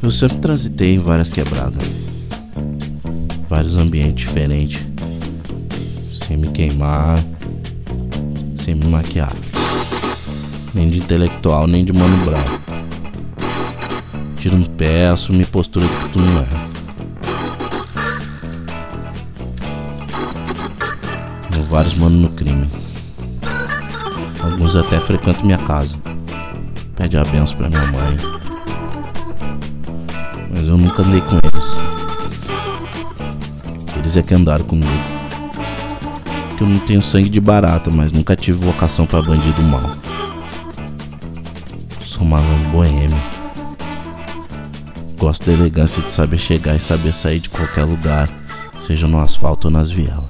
Eu sempre transitei em várias quebradas, vários ambientes diferentes, sem me queimar, sem me maquiar, nem de intelectual, nem de mano bravo. Tiro no pé, assumi postura de que tu não é. Tenho vários manos no crime. Alguns até frequentam minha casa. Pede a benção pra minha mãe. Nunca andei com eles. Eles é que andaram comigo. Que eu não tenho sangue de barata, mas nunca tive vocação pra bandido mal. Sou malandro boêmio. Gosto da elegância de saber chegar e saber sair de qualquer lugar, seja no asfalto ou nas vielas.